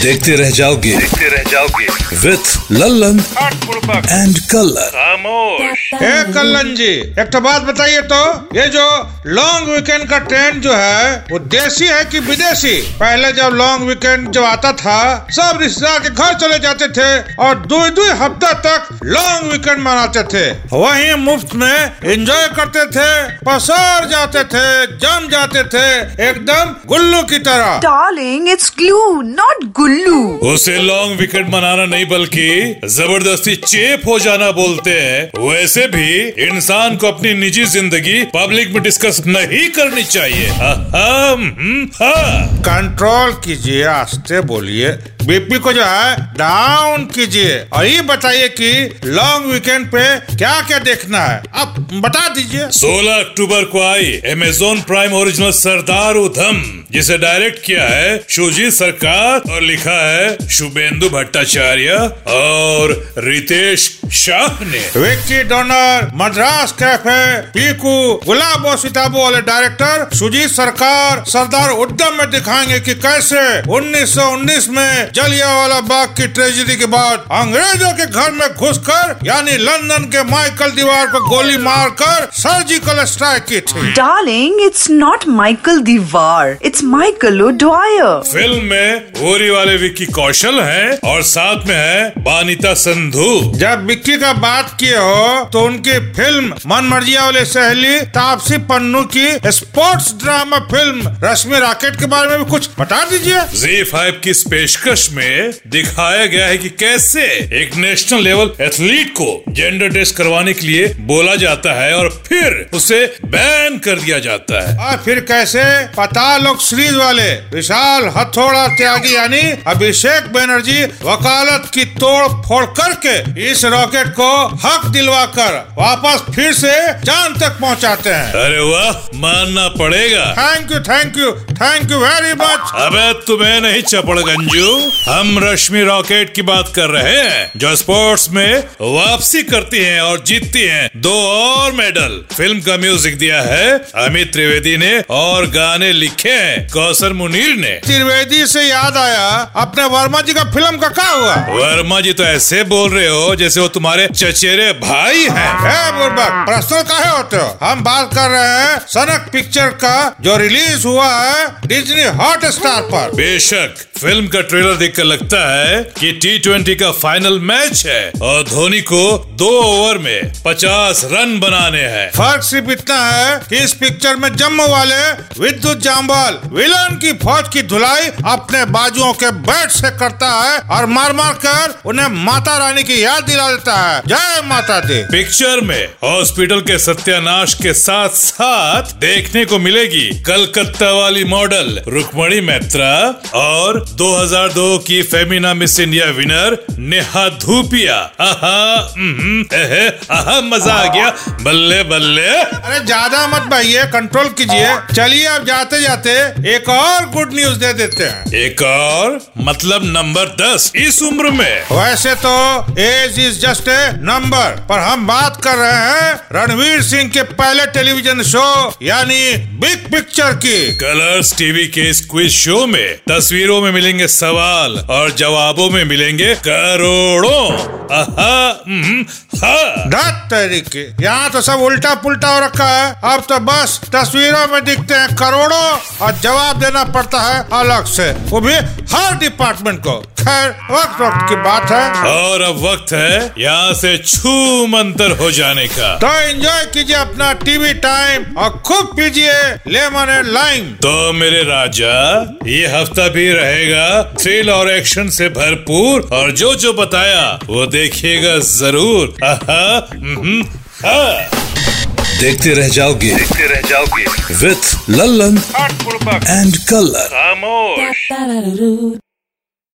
देखते रह जाओगे। देखते रह जाओगे। विथ लल्लन एंड कलर। खामोश। ए कल्लन जी एक तो बात बताइए तो ये जो लॉन्ग वीकेंड का ट्रेंड जो है वो देसी है कि विदेशी? पहले जब लॉन्ग वीकेंड जब आता था सब रिश्तेदार के घर चले जाते थे और दो दो हफ़्ता तक लॉन्ग वीकेंड मनाते थे। वहीं मुफ़्त में एंजॉय करते थे पसार जाते थे जम जाते थे एकदम गुल्लू की तरह। Darling, it's glue, not gullu. उसे लॉन्ग वीकेंड मनाना नहीं बल्कि ज़बरदस्ती चेप हो जाना बोलते हैं। वैसे भी इंसान को अपनी निजी ज़िंदगी पब्लिक में डिस्कस नहीं करनी चाहिए। अहम, हम्म, हाँ। कंट्रोल कीजिए आस्ते बोलिए। बीपी को जो है डाउन कीजिए। और ये बताइए कि लॉन्ग वीकेंड पे क्या क्या देखना है। अब बता दीजिए। 16 अक्टूबर को आई Amazon prime original Sardar Udham जिसे डायरेक्ट किया है शुजीत सरकार और लिखा है शुभेंदु भट्टाचार्य और रितेश शाह ने विक्की डोनर मद्रास कैफ़े पीकू गुलाब और सिताबू वाले डायरेक्टर सुजीत सरकार सरदार उद्यम में दिखाएँगे कि कैसे 1919 में जलियांवाला बाग की ट्रेजिडी के बाद अंग्रेज़ों के घर में घुसकर यानी लंदन के माइकल दीवार को गोली मारकर सर्जिकल स्ट्राइक की थी Darling, it's not Michael Divar. It's Michael O'Dwyer. फ़िल्म में ओरी वाले विक्की कौशल हैं और साथ में है बानिता संधू। जब विक्की का बात किए हो तो उनकी फ़िल्म मन मर्जिया वाले सहेली तापसी पन्नू की स्पोर्ट्स ड्रामा फ़िल्म रश्मि राकेट के बारे में भी कुछ बता दीजिए। जी फाइव की इस पेशकश में दिखाया गया है कि कैसे एक नेशनल लेवल एथलीट को जेंडर टेस्ट करवाने के लिए बोला जाता है और फिर उसे बैन कर दिया जाता है। और फिर कैसे पता लोग सीरीज़ वाले विशाल हथौड़ा त्यागी यानी अभिषेक बनर्जी वकालत की तोड़ फोड़ करके इस रॉकेट को हक दिलवा कर वापस फिर से चाँद तक पहुंचाते हैं। अरे वाह मानना पड़ेगा। Thank you thank you thank you very much अबे तुम्हें नहीं चपड़ गंजू। हम रश्मि रॉकेट की बात कर रहे हैं जो स्पोर्ट्स में वापसी करती हैं और जीतती हैं। दो और मेडल। फ़िल्म का म्यूज़िक दिया है अमित त्रिवेदी ने और गाने लिखे हैं कौशल मुनीर ने। त्रिवेदी से याद आया अपने वर्मा जी का फ़िल्म का क्या हुआ? वर्मा जी तो ऐसे बोल रहे हो जैसे वो तुम्हारे चचेरे भाई हैं। है प्रश्न पर्सनल काहे होते हो? हम बात कर रहे हैं सनक पिक्चर का जो रिलीज़ हुआ है डिजनी हॉट स्टार पर। बेशक। फ़िल्म का ट्रेलर देखकर लगता है कि टी ट्वेंटी का फाइनल मैच है और धोनी को दो ओवर में पचास रन बनाने हैं। फ़र्क सिर्फ़ इतना है कि इस पिक्चर में जम्मू वाले विद्युत जाम्बाल विलन की फौज की धुलाई अपने बाजुओं के बैट से करता है और मार मार कर उन्हें माता रानी की याद दिला देता है। जय माता दी। पिक्चर में हॉस्पिटल के सत्यानाश के साथ साथ देखने को मिलेगी कलकत्ता वाली मॉडल रुक्मणी मैत्रा और 2002 की Femina Miss India winner Neha Dhupia. आहा हम्म, एहे, आहा मज़ा आ गया। बल्ले बल्ले। अरे ज़्यादा मत भाइये कंट्रोल कीजिए। चलिए अब जाते जाते एक और गुड न्यूज़ दे देते हैं। एक और मतलब नंबर दस इस उम्र में। वैसे तो age is just a number पर हम बात कर रहे हैं रणवीर सिंह के पहले टेलीविज़न शो यानी बिग पिक्चर की। कलर्स टीवी के इस क्विज शो में तस्वीरों में मिलेंगे सवाल और जवाबों में मिलेंगे करोड़ों। आहा, हम्म, हा। तरीके यहाँ तो सब उल्टा पुल्टा हो रखा है। अब तो बस तस्वीरों में दिखते हैं करोड़ों और जवाब देना पड़ता है अलग से। वो भी हर डिपार्टमेंट को। खैर वक्त वक्त की बात है। और अब वक्त है यहाँ से छू मंतर हो जाने का। तो एंजॉय कीजिए अपना टीवी टाइम और खूब पीजिए लेमन एंड लाइम। तो मेरे राजा ये हफ़्ता भी रहेगा। थ्रिल और एक्शन से भरपूर। और जो जो बताया वो देखिएगा ज़रूर। आहा, हम्म, देखते रह जाओगे। देखते रह जाओगे। विथ लल्लन एंड कलर खामोश.